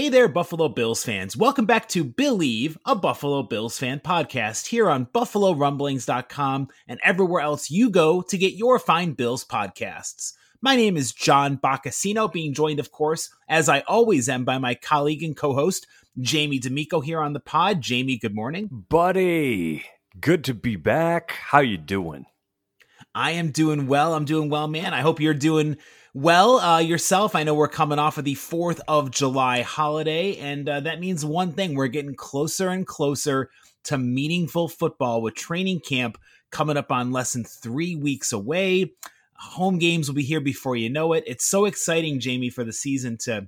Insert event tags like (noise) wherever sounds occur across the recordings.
Hey there, Buffalo Bills fans. Welcome back to Billieve, a Buffalo Bills fan podcast here on BuffaloRumblings.com and everywhere else you go to get your fine Bills podcasts. My name is John Boccacino, being joined, of course, as I always am, by my colleague and co host, Jamie D'Amico, here on the pod. Jamie, good morning. Buddy, good to be back. How you doing? I am doing well. I'm doing well, man. I hope you're doing well, uh, yourself, I know we're coming off of the 4th of July holiday, and uh, that means one thing we're getting closer and closer to meaningful football with training camp coming up on less than three weeks away. Home games will be here before you know it. It's so exciting, Jamie, for the season to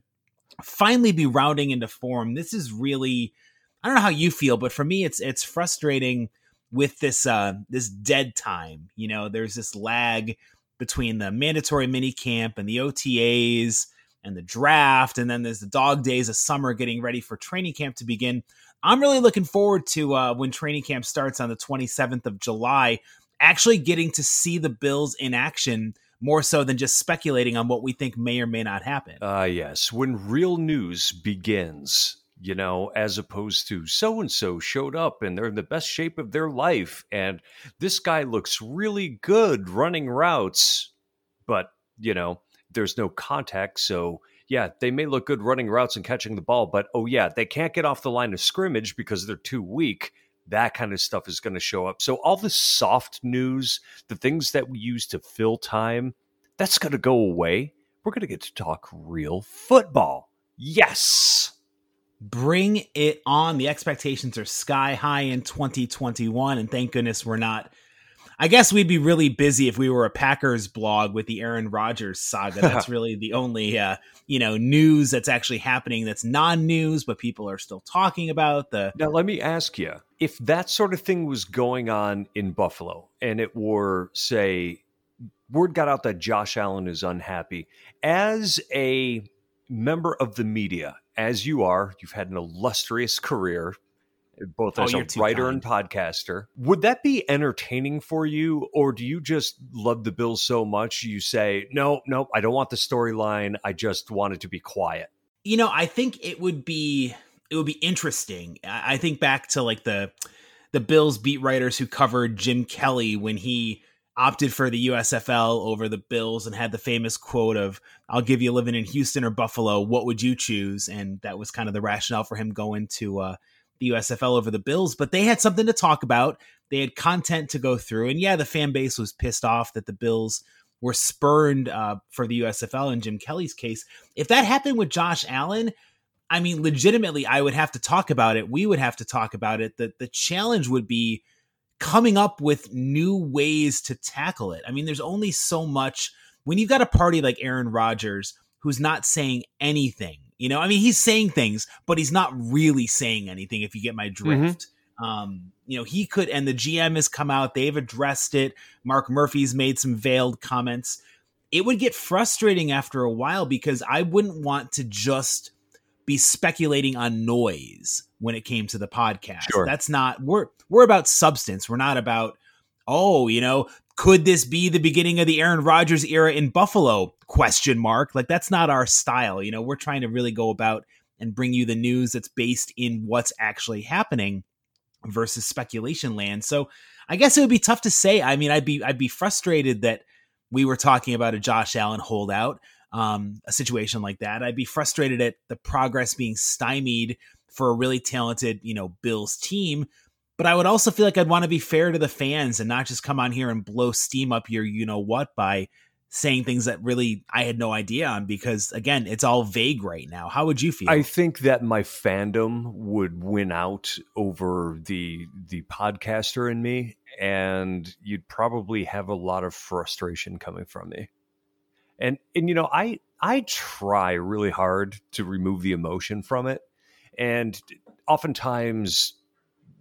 finally be rounding into form. This is really, I don't know how you feel, but for me, it's it's frustrating with this uh this dead time. You know, there's this lag between the mandatory mini camp and the OTAs and the draft, and then there's the dog days of summer getting ready for training camp to begin. I'm really looking forward to uh, when training camp starts on the 27th of July, actually getting to see the Bills in action more so than just speculating on what we think may or may not happen. Ah, uh, yes. When real news begins, you know, as opposed to so and so showed up and they're in the best shape of their life. And this guy looks really good running routes, but, you know, there's no contact. So, yeah, they may look good running routes and catching the ball, but oh, yeah, they can't get off the line of scrimmage because they're too weak. That kind of stuff is going to show up. So, all the soft news, the things that we use to fill time, that's going to go away. We're going to get to talk real football. Yes bring it on. The expectations are sky high in 2021, and thank goodness we're not. I guess we'd be really busy if we were a Packers blog with the Aaron Rodgers saga. (laughs) That's really the only uh, you know news that's actually happening that's non-news, but people are still talking about the. Now, let me ask you: if that sort of thing was going on in Buffalo, and it were, say, word got out that Josh Allen is unhappy, as a member of the media, as you are, you've had an illustrious career, both oh, as a writer kind. and podcaster. Would that be entertaining for you, or do you just love the Bills so much you say, no, no, I don't want the storyline. I just want it to be quiet? You know, I think it would be it would be interesting. I think back to like the the Bills beat writers who covered Jim Kelly when he opted for the USFL over the Bills and had the famous quote of "I'll give you living in Houston or Buffalo. What would you choose?" And that was kind of the rationale for him going to uh, the USFL over the Bills. But they had something to talk about. They had content to go through, and yeah, the fan base was pissed off that the Bills were spurned uh, for the USFL in Jim Kelly's case. If that happened with Josh Allen. I mean, legitimately, I would have to talk about it. We would have to talk about it. The the challenge would be coming up with new ways to tackle it. I mean, there's only so much when you've got a party like Aaron Rodgers who's not saying anything. You know, I mean, he's saying things, but he's not really saying anything. If you get my mm-hmm. drift. Mm-hmm. Um, you know, he could, and the GM has come out. They've addressed it. Mark Murphy's made some veiled comments. It would get frustrating after a while because I wouldn't want to just be speculating on noise when it came to the podcast. Sure. That's not we're we're about substance. We're not about oh, you know, could this be the beginning of the Aaron Rodgers era in Buffalo? Question mark. Like that's not our style. You know, we're trying to really go about and bring you the news that's based in what's actually happening versus speculation land. So I guess it would be tough to say. I mean, I'd be I'd be frustrated that we were talking about a Josh Allen holdout um, a situation like that. I'd be frustrated at the progress being stymied for a really talented, you know, Bills team. But I would also feel like I'd want to be fair to the fans and not just come on here and blow steam up your you know what by saying things that really I had no idea on because again, it's all vague right now. How would you feel? I think that my fandom would win out over the the podcaster in me and you'd probably have a lot of frustration coming from me. And and you know, I I try really hard to remove the emotion from it. And oftentimes,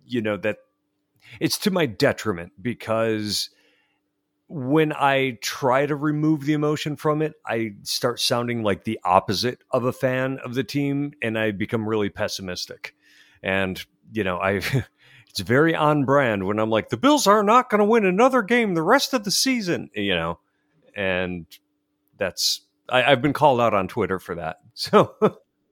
you know, that it's to my detriment because when I try to remove the emotion from it, I start sounding like the opposite of a fan of the team and I become really pessimistic. And, you know, I (laughs) it's very on brand when I'm like, the Bills are not going to win another game the rest of the season, you know, and that's, I, have been called out on Twitter for that. (laughs) So.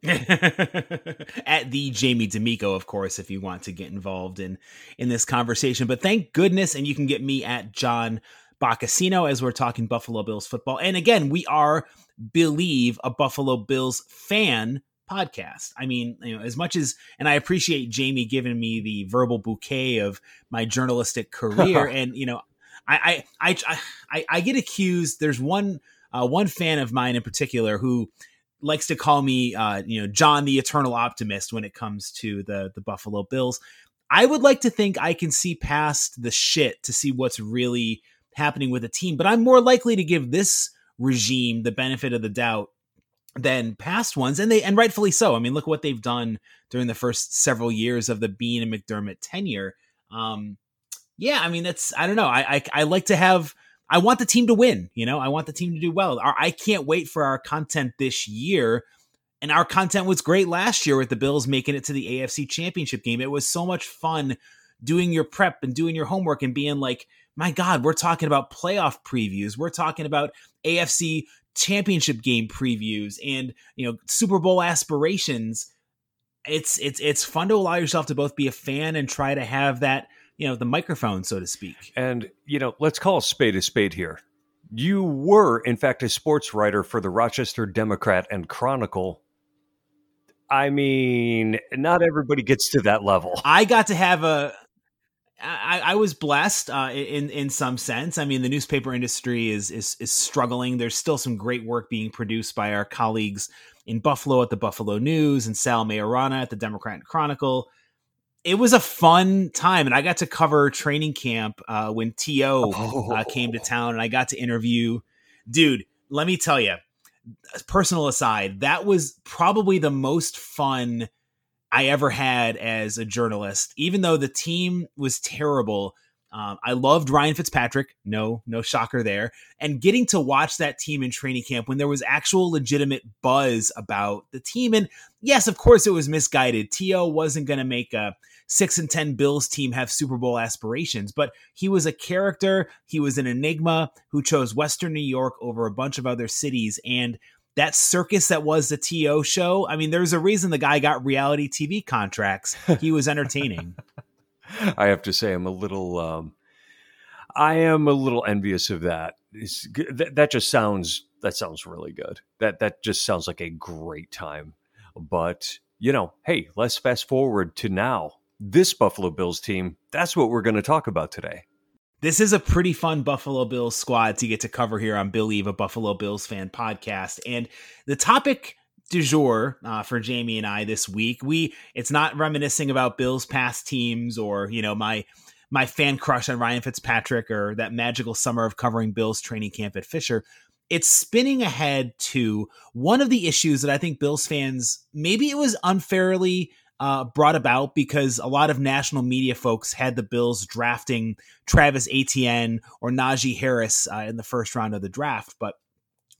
(laughs) at the Jamie D'Amico, of course, if you want to get involved in in this conversation. But thank goodness, and you can get me at John Boccacino as we're talking Buffalo Bills football. And again, we are Billieve a Buffalo Bills fan podcast. I mean, you know, as much as and I appreciate Jamie giving me the verbal bouquet of my journalistic career, (laughs) and you know, I I I I, I get accused. There's one uh, one fan of mine in particular who likes to call me, uh, you know, John the Eternal Optimist when it comes to the the Buffalo Bills. I would like to think I can see past the shit to see what's really happening with a team. But I'm more likely to give this regime the benefit of the doubt than past ones, and they and rightfully so. I mean, look what they've done during the first several years of the Beane and McDermott tenure. Um, yeah, I mean that's I don't know. I, I I like to have. I want the team to win. You know, I want the team to do well. I can't wait for our content this year. And our content was great last year with the Bills making it to the AFC Championship game. It was so much fun doing your prep and doing your homework and being like, my God, we're talking about playoff previews. We're talking about AFC championship game previews and you know Super Bowl aspirations. It's it's it's fun to allow yourself to both be a fan and try to have that you know the microphone, so to speak. And you know, let's call a spade a spade here. You were, in fact, a sports writer for the Rochester Democrat and Chronicle. I mean, not everybody gets to that level. I got to have a I, I, was blessed uh, in in some sense. I mean, the newspaper industry is is is struggling. There's still some great work being produced by our colleagues in Buffalo at the Buffalo News and Sal Maiorana at the Democrat and Chronicle. It was a fun time, and I got to cover training camp uh, when TO oh. uh, came to town, and I got to interview. Dude, let me tell you, personal aside, that was probably the most fun I ever had as a journalist. Even though the team was terrible, um, I loved Ryan Fitzpatrick. No, no shocker there. And getting to watch that team in training camp when there was actual legitimate buzz about the team. And yes, of course, it was misguided. TO wasn't going to make a six and ten Bills team have Super Bowl aspirations, but he was a character. He was an enigma who chose Western New York over a bunch of other cities, and that circus that was the TO show. I mean, there's a reason the guy got reality TV contracts. He was entertaining. (laughs) I have to say, I'm a little, um, I am a little envious of that. that. That just sounds, that sounds really good. That that just sounds like a great time. But you know, hey, let's fast forward to now. This Buffalo Bills team. That's what we're going to talk about today. This is a pretty fun Buffalo Bills squad to get to cover here on Bleav, a Buffalo Bills fan podcast. And the topic du jour uh, for Jamie and I this week, we it's not reminiscing about Bills past teams or you know my my fan crush on Ryan Fitzpatrick or that magical summer of covering Bills training camp at Fisher. It's spinning ahead to one of the issues that I think Bills fans maybe it was unfairly uh, brought about because a lot of national media folks had the Bills drafting Travis Etienne or Najee Harris uh, in the first round of the draft. But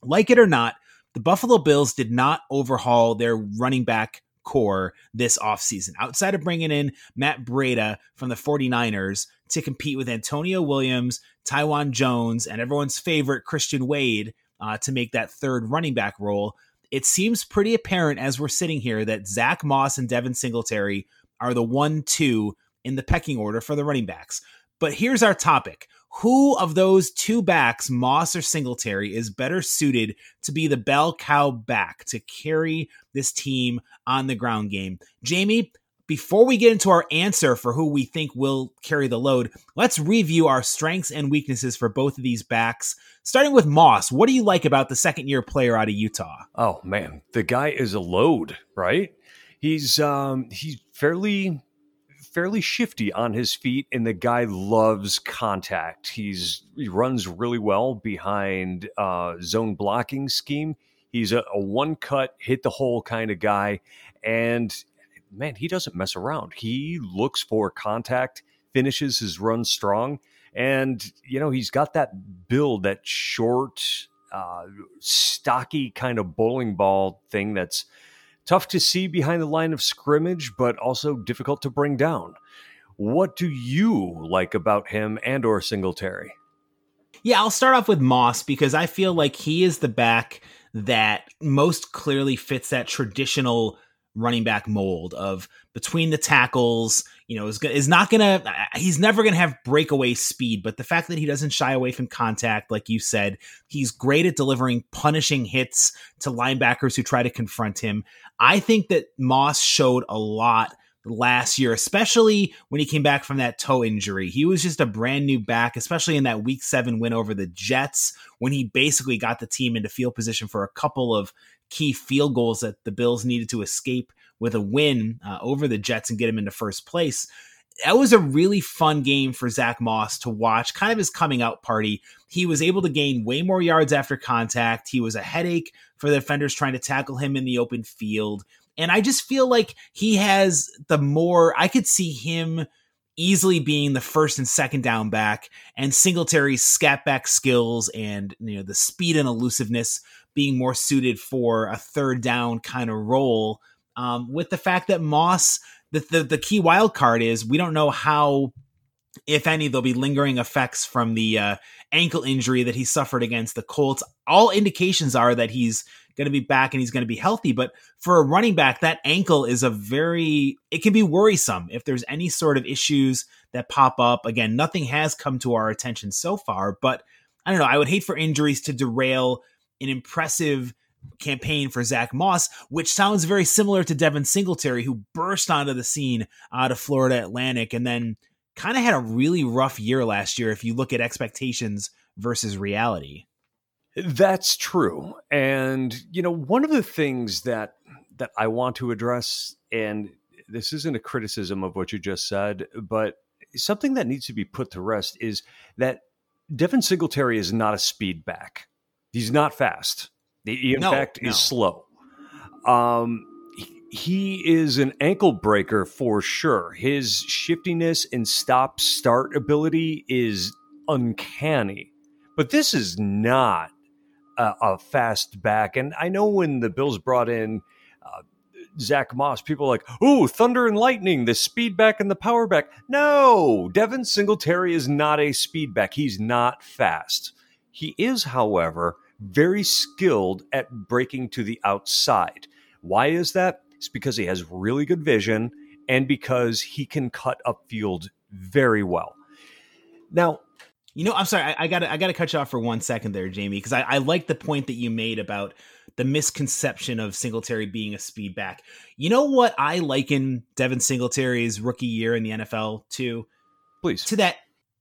like it or not, the Buffalo Bills did not overhaul their running back corps this offseason. Outside of bringing in Matt Breida from the 49ers to compete with Antonio Williams, Taiwan Jones, and everyone's favorite Christian Wade uh, to make that third running back role, it seems pretty apparent as we're sitting here that Zack Moss and Devin Singletary are the one two in the pecking order for the running backs. But here's our topic. Who of those two backs, Moss or Singletary, is better suited to be the bell cow back to carry this team on the ground game? Jamie, before we get into our answer for who we think will carry the load, let's review our strengths and weaknesses for both of these backs. Starting with Moss, what do you like about the second year player out of Utah? Oh man, the guy is a load, right? He's um he's fairly fairly shifty on his feet and the guy loves contact. He's he runs really well behind uh zone blocking scheme. He's a, a one cut hit the hole kind of guy and man, he doesn't mess around. He looks for contact, finishes his run strong, and you know he's got that build, that short, uh, stocky kind of bowling ball thing that's tough to see behind the line of scrimmage, but also difficult to bring down. What do you like about him and or Singletary? Yeah, I'll start off with Moss because I feel like he is the back that most clearly fits that traditional running back mold of between the tackles, you know, is, is not going to, uh, he's never going to have breakaway speed, but the fact that he doesn't shy away from contact, like you said, he's great at delivering punishing hits to linebackers who try to confront him. I think that Moss showed a lot last year, especially when he came back from that toe injury. He was just a brand new back, especially in that week seven win over the Jets, when he basically got the team into field position for a couple of key field goals that the Bills needed to escape with a win uh, over the Jets and get him into first place. That was a really fun game for Zack Moss to watch, kind of his coming out party. He was able to gain way more yards after contact. He was a headache for the defenders trying to tackle him in the open field. And I just feel like he has the more, I could see him easily being the first and second down back and Singletary's scat back skills and you know the speed and elusiveness being more suited for a third down kind of role. Um, with the fact that Moss, the, the, the key wild card is we don't know how, if any, there'll be lingering effects from the uh, ankle injury that he suffered against the Colts. All indications are that he's going to be back and he's going to be healthy. But for a running back, that ankle is a very, it can be worrisome if there's any sort of issues that pop up. Again, nothing has come to our attention so far, but I don't know. I would hate for injuries to derail an impressive campaign for Zack Moss, which sounds very similar to Devin Singletary, who burst onto the scene out of Florida Atlantic and then kind of had a really rough year last year if you look at expectations versus reality. That's true. And you know, one of the things that that I want to address and this isn't a criticism of what you just said, but something that needs to be put to rest is that Devin Singletary is not a speed back. He's not fast. He, in no, fact, no. is slow. Um, he is an ankle breaker for sure. His shiftiness and stop start ability is uncanny. But this is not a, a fast back. And I know when the Bills brought in uh, Zack Moss, people are like, "Ooh, thunder and lightning, the speed back and the power back." No, Devin Singletary is not a speed back. He's not fast. He is, however, very skilled at breaking to the outside. Why is that? It's because he has really good vision and because he can cut upfield very well. Now, you know, I'm sorry, I, I gotta I gotta cut you off for one second there, Jamie, because I, I like the point that you made about the misconception of Singletary being a speed back. You know what I liken Devin Singletary's rookie year in the NFL to? Please. To that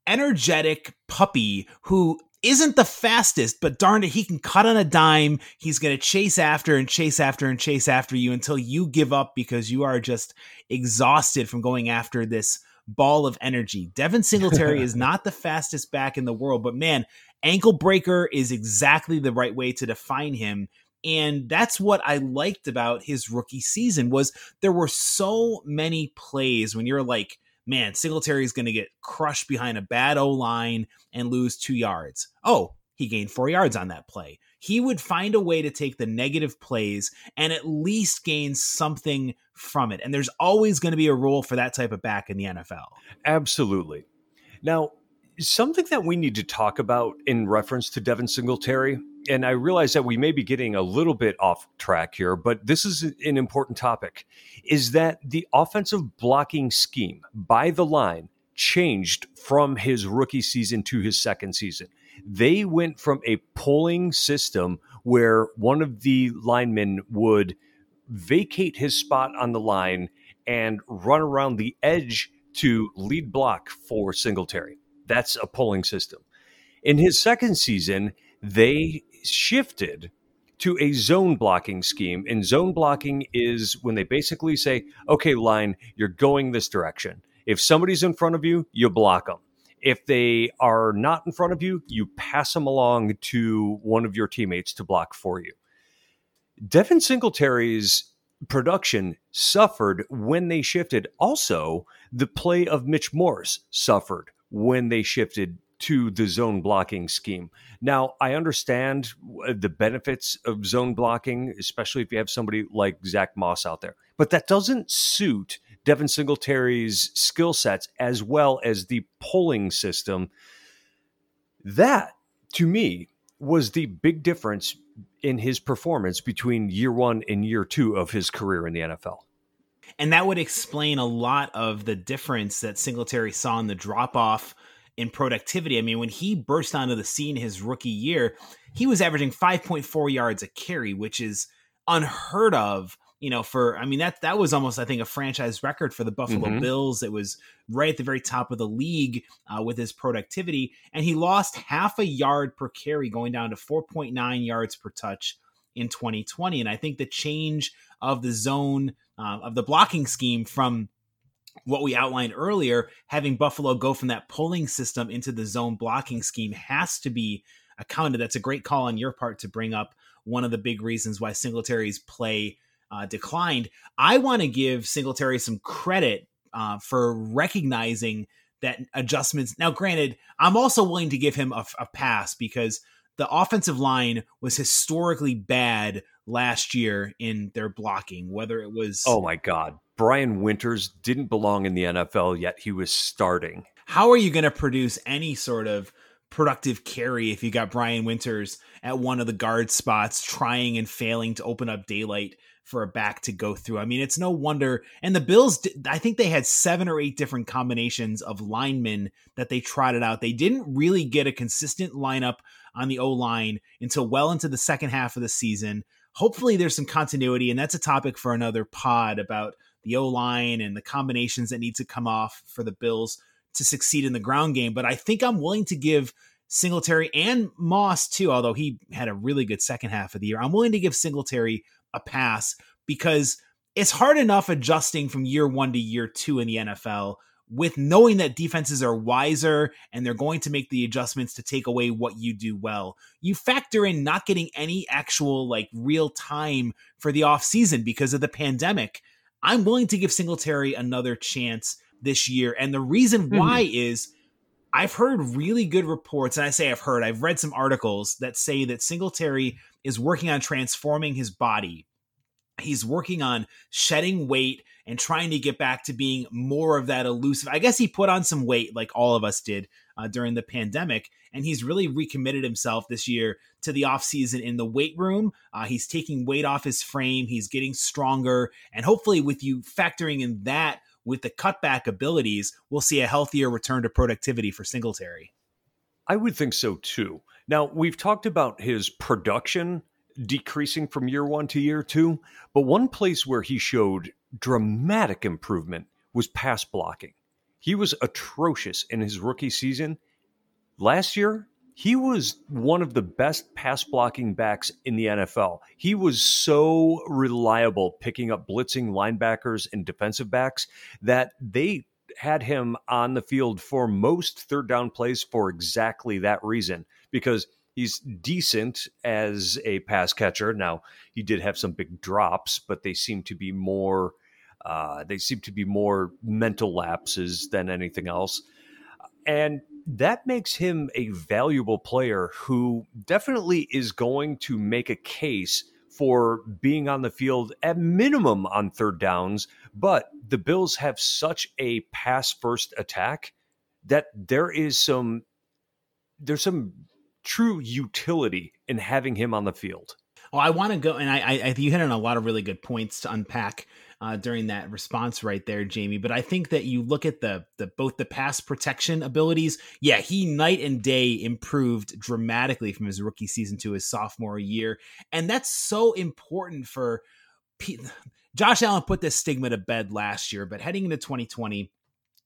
energetic puppy who isn't the fastest, but darn it, he can cut on a dime. He's going to chase after and chase after and chase after you until you give up because you are just exhausted from going after this ball of energy. Devin Singletary is (laughs) not the fastest back in the world, but man, ankle breaker is exactly the right way to define him. And that's what I liked about his rookie season was there were so many plays when you're like, man, Singletary is going to get crushed behind a bad O line and lose two yards. Oh, he gained four yards on that play. He would find a way to take the negative plays and at least gain something from it. And there's always going to be a role for that type of back in the NFL. Absolutely. Now, something that we need to talk about in reference to Devin Singletary, and I realize that we may be getting a little bit off track here, but this is an important topic, is that the offensive blocking scheme by the line changed from his rookie season to his second season. They went from a pulling system where one of the linemen would vacate his spot on the line and run around the edge to lead block for Singletary. That's a pulling system. In his second season, they shifted to a zone blocking scheme. And zone blocking is when they basically say, okay, line, you're going this direction. If somebody's in front of you, you block them. If they are not in front of you, you pass them along to one of your teammates to block for you. Devin Singletary's production suffered when they shifted. Also, the play of Mitch Morse suffered when they shifted to the zone blocking scheme. Now, I understand uh, the benefits of zone blocking, especially if you have somebody like Zack Moss out there, but that doesn't suit Devin Singletary's skill sets as well as the pulling system. That, to me, was the big difference in his performance between year one and year two of his career in the NFL. And that would explain a lot of the difference that Singletary saw in the drop off in productivity. I mean, when he burst onto the scene his rookie year, he was averaging 5.4 yards a carry, which is unheard of. You know, for I mean that that was almost I think a franchise record for the Buffalo mm-hmm. Bills. It was right at the very top of the league uh, with his productivity, and he lost half a yard per carry, going down to 4.9 yards per touch in 2020. And I think the change of the zone uh, of the blocking scheme from what we outlined earlier, having Buffalo go from that pulling system into the zone blocking scheme has to be accounted. That's a great call on your part to bring up one of the big reasons why Singletary's play uh, declined. I want to give Singletary some credit uh, for recognizing that adjustments. Now, granted, I'm also willing to give him a, a pass because the offensive line was historically bad last year in their blocking, whether it was. Oh my God. Brian Winters didn't belong in the NFL yet. He was starting. How are you going to produce any sort of productive carry if you got Brian Winters at one of the guard spots trying and failing to open up daylight for a back to go through? I mean, it's no wonder. And the Bills, I think they had seven or eight different combinations of linemen that they trotted out. They didn't really get a consistent lineup on the O line until well into the second half of the season. Hopefully, there's some continuity, and that's a topic for another pod about the O line and the combinations that need to come off for the Bills to succeed in the ground game. But I think I'm willing to give Singletary and Moss too, although he had a really good second half of the year. I'm willing to give Singletary a pass because it's hard enough adjusting from year one to year two in the NFL with knowing that defenses are wiser and they're going to make the adjustments to take away what you do well. You factor in not getting any actual like real time for the offseason because of the pandemic. I'm willing to give Singletary another chance this year. And the reason mm-hmm. why mm-hmm. is I've heard really good reports, and I say I've heard, I've read some articles that say that Singletary is working on transforming his body. He's working on shedding weight and trying to get back to being more of that elusive. I guess he put on some weight like all of us did uh, during the pandemic. And he's really recommitted himself this year to the offseason in the weight room. Uh, he's taking weight off his frame, he's getting stronger. And hopefully, with you factoring in that with the cutback abilities, we'll see a healthier return to productivity for Singletary. I would think so too. Now, we've talked about his production decreasing from year one to year two, but one place where he showed dramatic improvement was pass blocking. He was atrocious in his rookie season. Last year, he was one of the best pass blocking backs in the NFL. He was so reliable picking up blitzing linebackers and defensive backs that they had him on the field for most third down plays for exactly that reason because he's decent as a pass catcher. Now, he did have some big drops, but they seem to be more uh, they seem to be more mental lapses than anything else. And that makes him a valuable player who definitely is going to make a case for being on the field at minimum on third downs. But the Bills have such a pass first attack that there is some there's some true utility in having him on the field. Oh, I want to go, and I, I, you hit on a lot of really good points to unpack uh, during that response right there, Jamie. But I think that you look at the the both the pass protection abilities. Yeah, he night and day improved dramatically from his rookie season to his sophomore year, and that's so important for. (sighs) Josh Allen put this stigma to bed last year, but heading into 2020,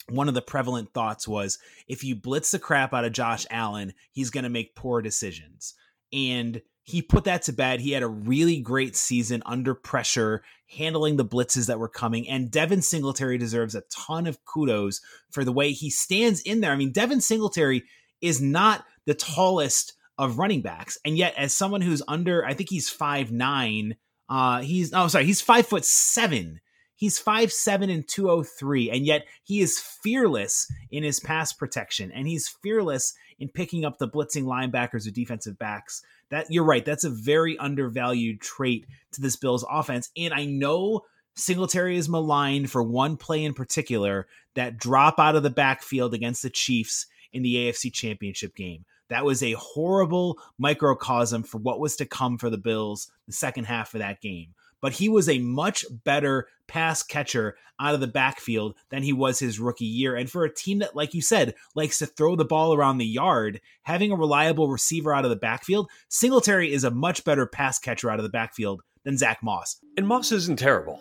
one of the prevalent thoughts was if you blitz the crap out of Josh Allen, he's going to make poor decisions. And he put that to bed. He had a really great season under pressure, handling the blitzes that were coming. And Devin Singletary deserves a ton of kudos for the way he stands in there. I mean, Devin Singletary is not the tallest of running backs. And yet, as someone who's under, I think he's five nine. Uh, he's oh sorry, he's five foot seven. He's five seven and 203, and yet he is fearless in his pass protection, and he's fearless in picking up the blitzing linebackers or defensive backs. That you're right. That's a very undervalued trait to this Bills offense. And I know Singletary is maligned for one play in particular, that drop out of the backfield against the Chiefs in the AFC Championship game. That was a horrible microcosm for what was to come for the Bills the second half of that game but he was a much better pass catcher out of the backfield than he was his rookie year. And for a team that, like you said, likes to throw the ball around the yard, having a reliable receiver out of the backfield, Singletary is a much better pass catcher out of the backfield than Zack Moss. And Moss isn't terrible.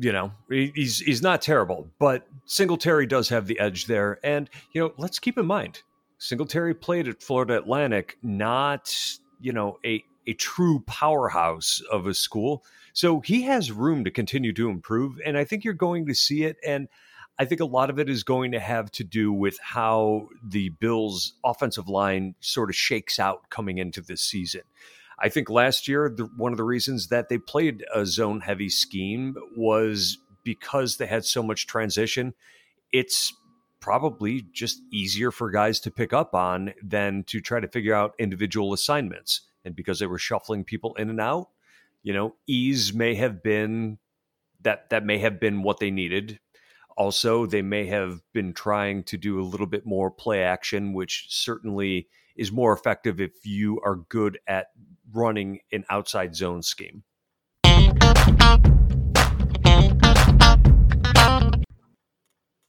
You know, he's he's not terrible, but Singletary does have the edge there. And, you know, let's keep in mind, Singletary played at Florida Atlantic, not, you know, a a true powerhouse of a school. So he has room to continue to improve. And I think you're going to see it. And I think a lot of it is going to have to do with how the Bills' offensive line sort of shakes out coming into this season. I think last year, the, one of the reasons that they played a zone heavy scheme was because they had so much transition. It's probably just easier for guys to pick up on than to try to figure out individual assignments. And because they were shuffling people in and out, you know, ease may have been that that may have been what they needed. Also, they may have been trying to do a little bit more play action, which certainly is more effective if you are good at running an outside zone scheme.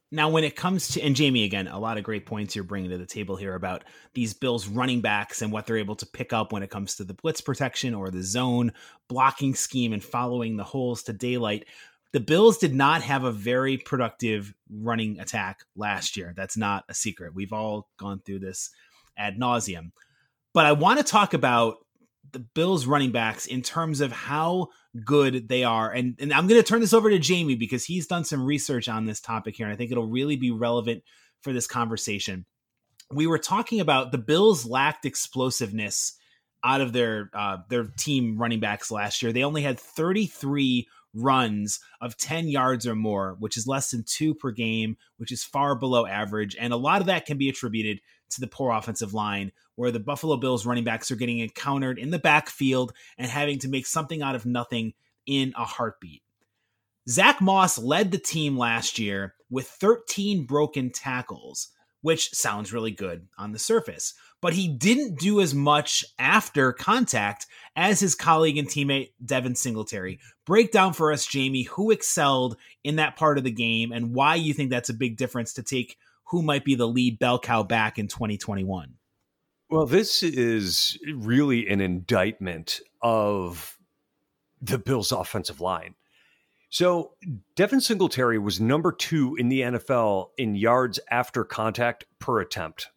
Now, when it comes to, and Jamie, again, a lot of great points you're bringing to the table here about these Bills running backs and what they're able to pick up when it comes to the blitz protection or the zone blocking scheme and following the holes to daylight. The Bills did not have a very productive running attack last year. That's not a secret. We've all gone through this ad nauseum. But I want to talk about the Bills running backs in terms of how good they are. And, and I'm going to turn this over to Jamie because he's done some research on this topic here. And I think it'll really be relevant for this conversation. We were talking about the Bills lacked explosiveness out of their uh, their team running backs last year. They only had 33 runs of 10 yards or more, which is less than two per game, which is far below average. And a lot of that can be attributed to the poor offensive line, where the Buffalo Bills running backs are getting encountered in the backfield and having to make something out of nothing in a heartbeat. Zack Moss led the team last year with 13 broken tackles, which sounds really good on the surface, but he didn't do as much after contact as his colleague and teammate Devin Singletary. Break down for us, Jamie, who excelled in that part of the game and why you think that's a big difference to take who might be the lead bell cow back in 2021? Well, this is really an indictment of the Bills' offensive line. So, Devin Singletary was number two in the NFL in yards after contact per attempt.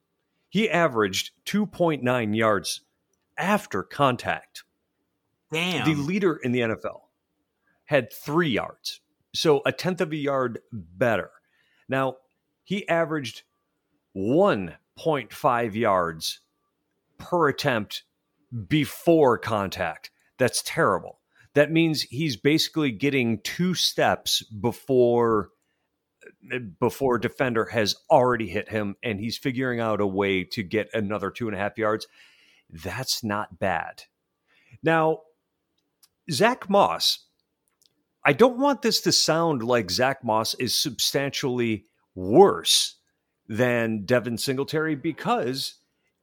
He averaged 2.9 yards after contact. Damn. The leader in the NFL had three yards. So, a tenth of a yard better. Now, he averaged 1.5 yards per attempt before contact. That's terrible. That means he's basically getting two steps before before defender has already hit him and he's figuring out a way to get another two and a half yards. That's not bad. Now, Zack Moss, I don't want this to sound like Zack Moss is substantially worse than Devin Singletary because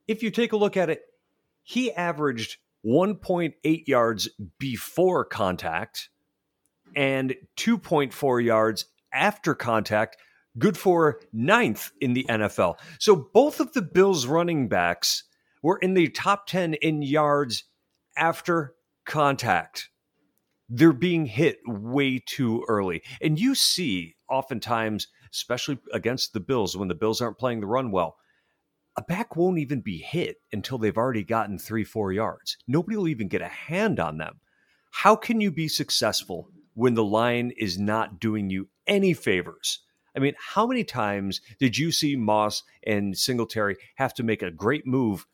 if you take a look at it, he averaged 1.8 yards before contact and 2.4 yards after contact, good for ninth in the NFL. So both of the Bills running backs were in the top 10 in yards after contact. They're being hit way too early. And you see oftentimes, especially against the Bills, when the Bills aren't playing the run well, a back won't even be hit until they've already gotten three, four yards. Nobody will even get a hand on them. How can you be successful when the line is not doing you any favors? I mean, how many times did you see Moss and Singletary have to make a great move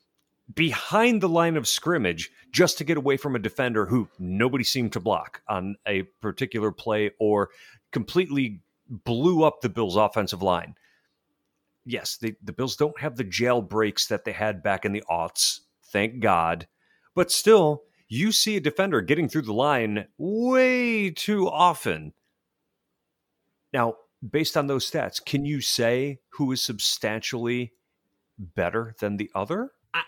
behind the line of scrimmage just to get away from a defender who nobody seemed to block on a particular play or completely blew up the Bills' offensive line? yes, they, the Bills don't have the jail breaks that they had back in the aughts, thank God. But still, you see a defender getting through the line way too often. Now, based on those stats, can you say who is substantially better than the other? I,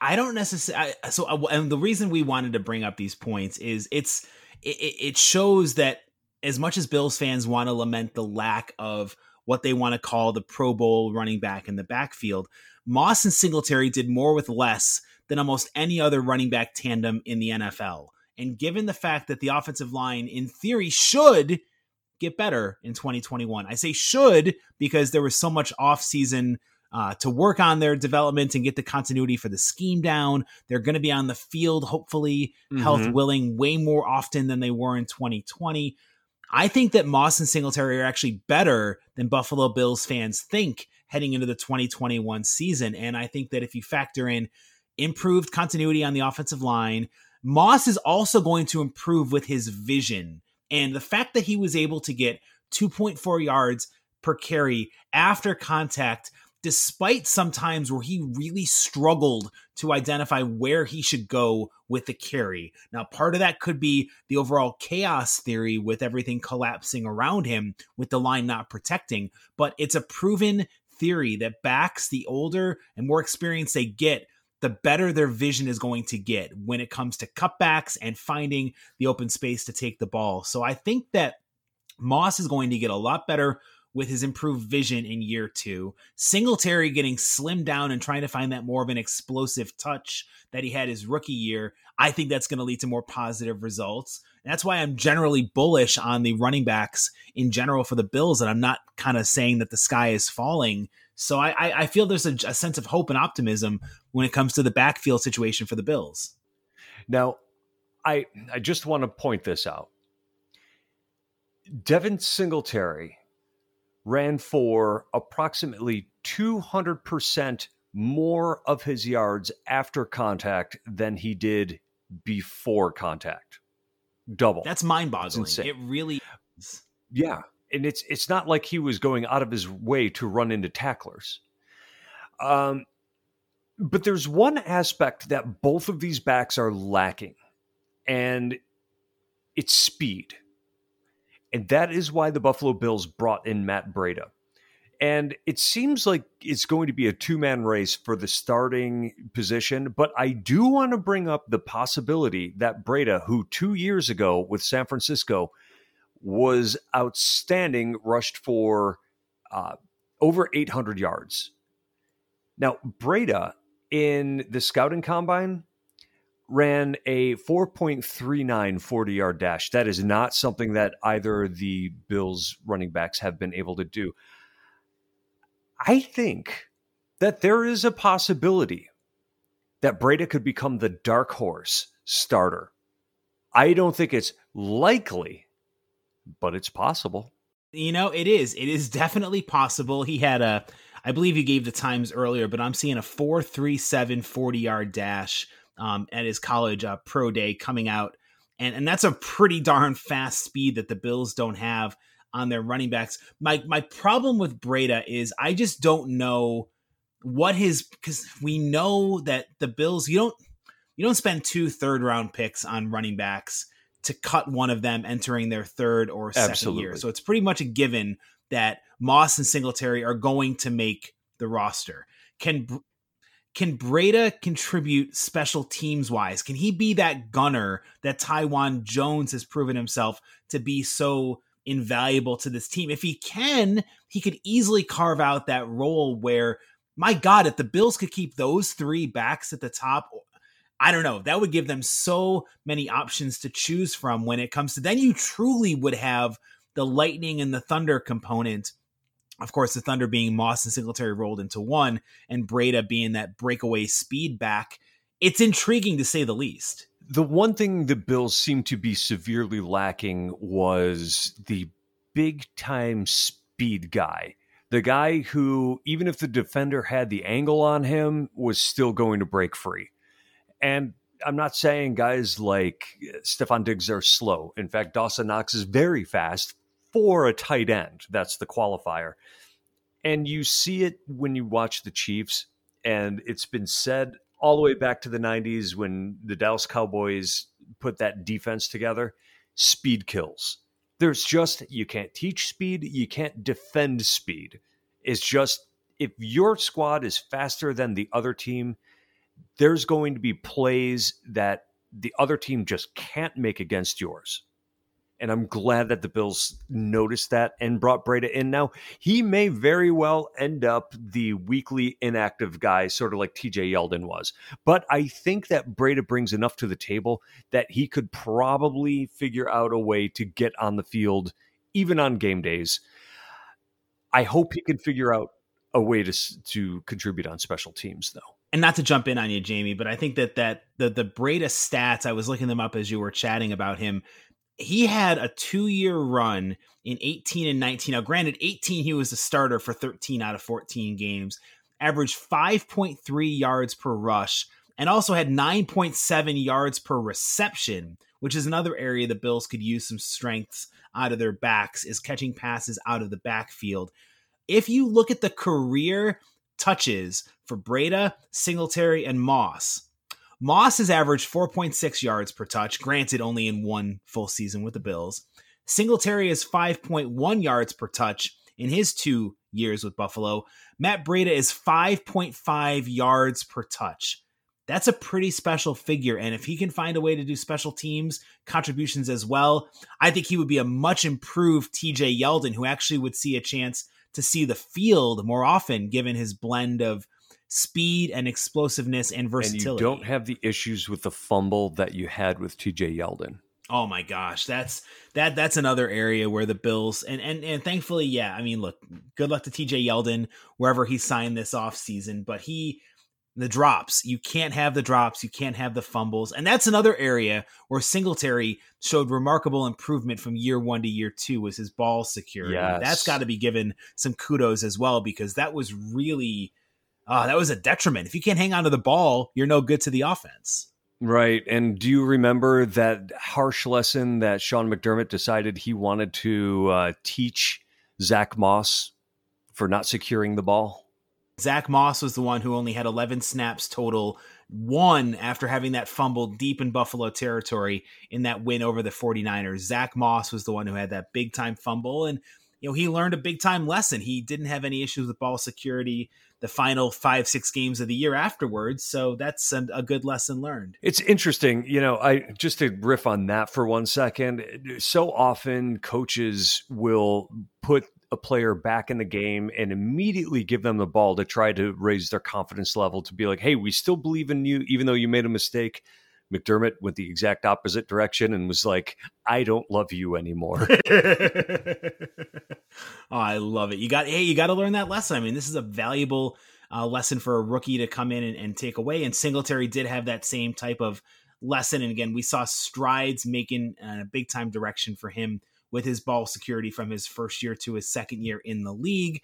I don't necessarily. So, uh, and the reason we wanted to bring up these points is it's it, it shows that as much as Bills fans want to lament the lack of what they want to call the Pro Bowl running back in the backfield. Moss and Singletary did more with less than almost any other running back tandem in the NFL. And given the fact that the offensive line, in theory, should get better in 2021, I say should because there was so much offseason uh, to work on their development and get the continuity for the scheme down. They're going to be on the field, hopefully, mm-hmm. health willing, way more often than they were in 2020. I think that Moss and Singletary are actually better than Buffalo Bills fans think heading into the 2021 season. And I think that if you factor in improved continuity on the offensive line, Moss is also going to improve with his vision. And the fact that he was able to get 2.4 yards per carry after contact despite some times where he really struggled to identify where he should go with the carry. Now, part of that could be the overall chaos theory with everything collapsing around him, with the line not protecting, but it's a proven theory that backs the older and more experienced they get, the better their vision is going to get when it comes to cutbacks and finding the open space to take the ball. So I think that Moss is going to get a lot better with his improved vision in year two. Singletary getting slimmed down and trying to find that more of an explosive touch that he had his rookie year. I think that's going to lead to more positive results. And that's why I'm generally bullish on the running backs in general for the Bills, and I'm not kind of saying that the sky is falling. So I, I feel there's a, a sense of hope and optimism when it comes to the backfield situation for the Bills. Now, I I just want to point this out. Devin Singletary ran for approximately 200% more of his yards after contact than he did before contact. Double. That's mind-boggling. It really is. Yeah, and it's it's not like he was going out of his way to run into tacklers. Um but there's one aspect that both of these backs are lacking and it's speed. And that is why the Buffalo Bills brought in Matt Breida. And it seems like it's going to be a two man race for the starting position. But I do want to bring up the possibility that Breida, who two years ago with San Francisco was outstanding, rushed for uh, over 800 yards. Now, Breida in the scouting combine ran a 4.39 40 yard dash. That is not something that either the Bills running backs have been able to do. I think that there is a possibility that Breida could become the dark horse starter. I don't think it's likely, but it's possible. You know, it is. It is definitely possible. He had a, I believe you gave the times earlier, but I'm seeing a 437 40 yard dash um, at his college uh, pro day coming out, and and that's a pretty darn fast speed that the Bills don't have on their running backs. My my problem with Breida is I just don't know what his because we know that the Bills you don't you don't spend two third round picks on running backs to cut one of them entering their third or second Absolutely. year. So it's pretty much a given that Moss and Singletary are going to make the roster. Can can Breida contribute special teams wise? Can he be that gunner that Taiwan Jones has proven himself to be so invaluable to this team? If he can, he could easily carve out that role where, my God, if the Bills could keep those three backs at the top, I don't know, that would give them so many options to choose from when it comes to then you truly would have the lightning and the thunder component of course, the Thunder being Moss and Singletary rolled into one, and Breida being that breakaway speed back. It's intriguing to say the least. The one thing the Bills seemed to be severely lacking was the big time speed guy. The guy who, even if the defender had the angle on him, was still going to break free. And I'm not saying guys like Stefon Diggs are slow. In fact, Dawson Knox is very fast, for a tight end. That's the qualifier. And you see it when you watch the Chiefs, and it's been said all the way back to the 90s when the Dallas Cowboys put that defense together speed kills. There's just, you can't teach speed, you can't defend speed. It's just, if your squad is faster than the other team, there's going to be plays that the other team just can't make against yours. And I'm glad that the Bills noticed that and brought Breida in. Now, he may very well end up the weekly inactive guy, sort of like TJ Yeldon was. But I think that Breida brings enough to the table that he could probably figure out a way to get on the field, even on game days. I hope he can figure out a way to, to contribute on special teams, though and not to jump in on you, Jamie, but I think that that the the Breida stats, I was looking them up as you were chatting about him he had a two year run in 18 and 19. Now, granted, 18, he was a starter for 13 out of 14 games, averaged 5.3 yards per rush, and also had 9.7 yards per reception, which is another area the Bills could use some strengths out of their backs, is catching passes out of the backfield. If you look at the career touches for Breida, Singletary, and Moss, Moss has averaged 4.6 yards per touch, granted only in one full season with the Bills. Singletary is 5.1 yards per touch in his two years with Buffalo. Matt Breida is 5.5 yards per touch. That's a pretty special figure. And if he can find a way to do special teams contributions as well, I think he would be a much improved TJ Yeldon, who actually would see a chance to see the field more often, given his blend of speed and explosiveness and versatility. And you don't have the issues with the fumble that you had with TJ Yeldon. Oh my gosh, that's that that's another area where the Bills and and and thankfully, yeah, I mean, look, good luck to TJ Yeldon wherever he signed this off season, but he the drops, you can't have the drops, you can't have the fumbles. And that's another area where Singletary showed remarkable improvement from year 1 to year 2 was his ball security. Yes. That's got to be given some kudos as well because that was really oh, that was a detriment. If you can't hang on to the ball, you're no good to the offense. Right. And do you remember that harsh lesson that Sean McDermott decided he wanted to uh, teach Zack Moss for not securing the ball? Zack Moss was the one who only had 11 snaps total, one after having that fumble deep in Buffalo territory in that win over the 49ers. Zack Moss was the one who had that big time fumble. And, you know, he learned a big time lesson. He didn't have any issues with ball security the final five six games of the year afterwards. So that's a, a, good lesson learned. It's interesting you know i just to riff on that for one second so often coaches will put a player back in the game and immediately give them the ball to try to raise their confidence level to be like hey we still believe in you even though you made a mistake McDermott went the exact opposite direction and was like, "I don't love you anymore." (laughs) oh, I love it. You got hey, you got to learn that lesson. I mean, this is a valuable uh, lesson for a rookie to come in and, and take away. And Singletary did have that same type of lesson. And again, we saw strides making a big time direction for him with his ball security from his first year to his second year in the league.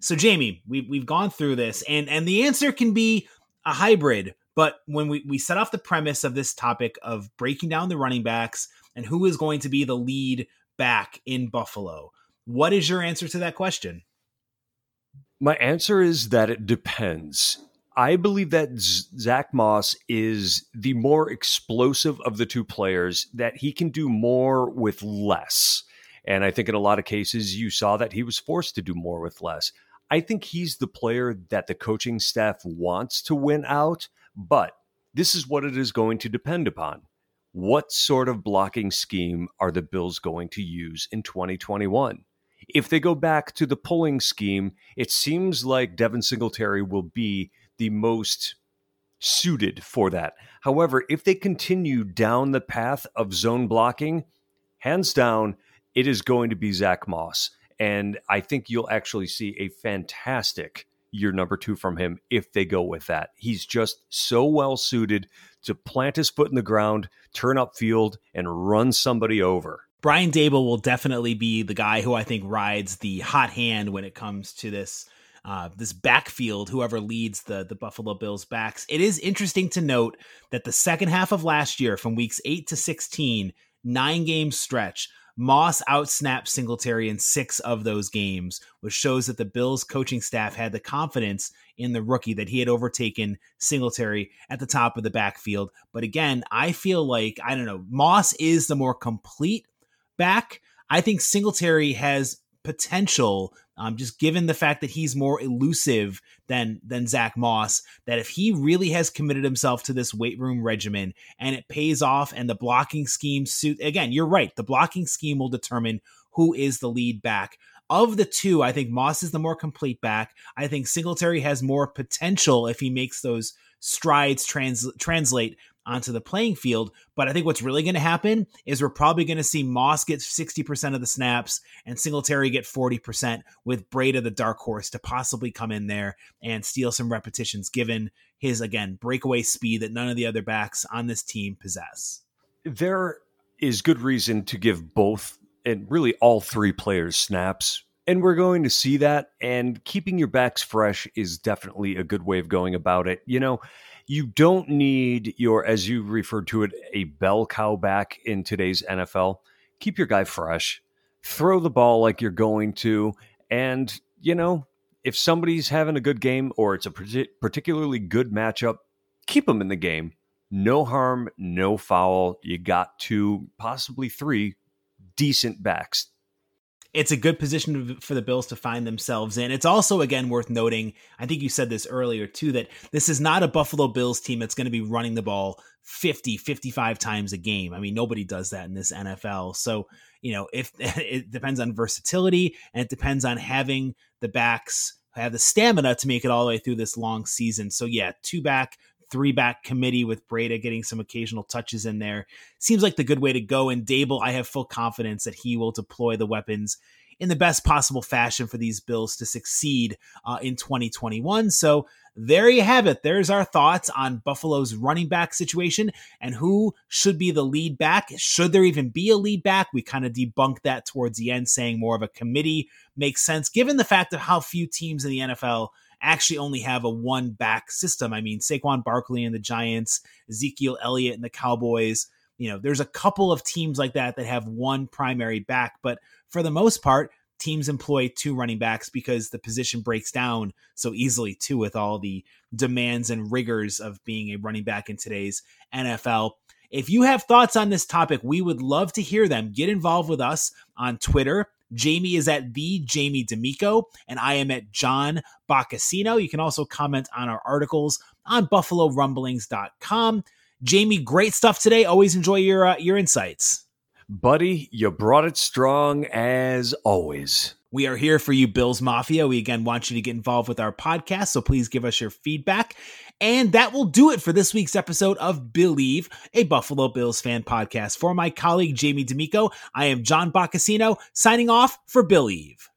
So, Jamie, we've we've gone through this, and and the answer can be a hybrid but when we, we set off the premise of this topic of breaking down the running backs and who is going to be the lead back in Buffalo, what is your answer to that question? My answer is that it depends. I believe that Zack Moss is the more explosive of the two players, that he can do more with less. And I think in a lot of cases, you saw that he was forced to do more with less. I think he's the player that the coaching staff wants to win out, but this is what it is going to depend upon. What sort of blocking scheme are the Bills going to use in 2021? If they go back to the pulling scheme, it seems like Devin Singletary will be the most suited for that. However, if they continue down the path of zone blocking, hands down, it is going to be Zack Moss. And I think you'll actually see a fantastic year number two from him if they go with that. He's just so well suited to plant his foot in the ground, turn up field, and run somebody over. Brian Daboll will definitely be the guy who I think rides the hot hand when it comes to this uh, this backfield, whoever leads the the Buffalo Bills backs. It is interesting to note that the second half of last year, from weeks eight to sixteen, nine game stretch, Moss outsnapped Singletary in six of those games, which shows that the Bills coaching staff had the confidence in the rookie that he had overtaken Singletary at the top of the backfield. But again, I feel like, I don't know, Moss is the more complete back. I think Singletary has potential um, just given the fact that he's more elusive than than Zack Moss, that if he really has committed himself to this weight room regimen and it pays off, and the blocking scheme suit again, you're right. The blocking scheme will determine who is the lead back. Of the two, I think Moss is the more complete back. I think Singletary has more potential if he makes those strides trans- translate onto the playing field. But I think what's really going to happen is we're probably going to see Moss get 60% of the snaps and Singletary get 40% with Breida the dark horse to possibly come in there and steal some repetitions given his, again, breakaway speed that none of the other backs on this team possess. There is good reason to give both and really all three players snaps and we're going to see that. And keeping your backs fresh is definitely a good way of going about it. You know, you don't need your, as you referred to it, a bell cow back in today's NFL. Keep your guy fresh, throw the ball like you're going to, and, you know, if somebody's having a good game or it's a particularly good matchup, keep them in the game. No harm, no foul. You got two, possibly three decent backs it's a good position for the Bills to find themselves in. It's also, again, worth noting, I think you said this earlier too, that this is not a Buffalo Bills team that's going to be running the ball 50, 55 times a game. I mean, nobody does that in this NFL. So, you know, if (laughs) it depends on versatility and it depends on having the backs have the stamina to make it all the way through this long season. So, yeah, two back, three back committee with Breida getting some occasional touches in there. Seems like the good way to go. And Daboll, I have full confidence that he will deploy the weapons in the best possible fashion for these Bills to succeed uh, in 2021. So there you have it. There's our thoughts on Buffalo's running back situation and who should be the lead back. Should there even be a lead back? We kind of debunked that towards the end, saying more of a committee makes sense given the fact of how few teams in the NFL actually only have a one back system. I mean, Saquon Barkley and the Giants, Ezekiel Elliott and the Cowboys. You know, there's a couple of teams like that that have one primary back, but for the most part, teams employ two running backs because the position breaks down so easily too with all the demands and rigors of being a running back in today's NFL. If you have thoughts on this topic, we would love to hear them. Get involved with us on Twitter Jamie is at the Jamie D'Amico, and I am at John Boccacino. You can also comment on our articles on BuffaloRumblings.com. Jamie, great stuff today. Always enjoy your uh, your insights, buddy. You brought it strong as always. We are here for you, Bills Mafia. We again want you to get involved with our podcast, so please give us your feedback. And that will do it for this week's episode of Billieve, a Buffalo Bills fan podcast. For my colleague Jamie D'Amico, I am John Boccacino signing off for Billieve.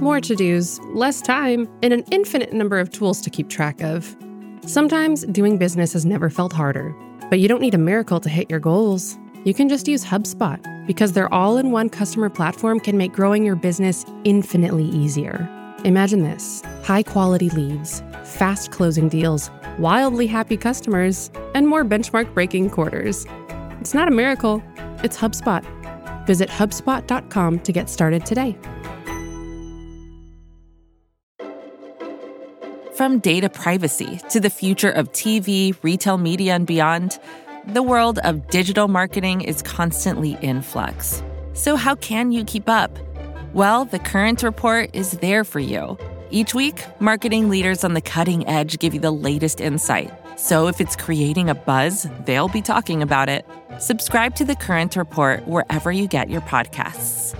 More to dos, less time, and an infinite number of tools to keep track of. Sometimes doing business has never felt harder, but you don't need a miracle to hit your goals. You can just use HubSpot because their all in one customer platform can make growing your business infinitely easier. Imagine this high quality leads, fast closing deals, wildly happy customers, and more benchmark breaking quarters. It's not a miracle, it's HubSpot. Visit HubSpot.com to get started today. From data privacy to the future of TV, retail media, and beyond, The world of digital marketing is constantly in flux. So, how can you keep up? Well, the Current Report is there for you. Each week, marketing leaders on the cutting edge give you the latest insight. So, if it's creating a buzz, they'll be talking about it. Subscribe to the Current Report wherever you get your podcasts.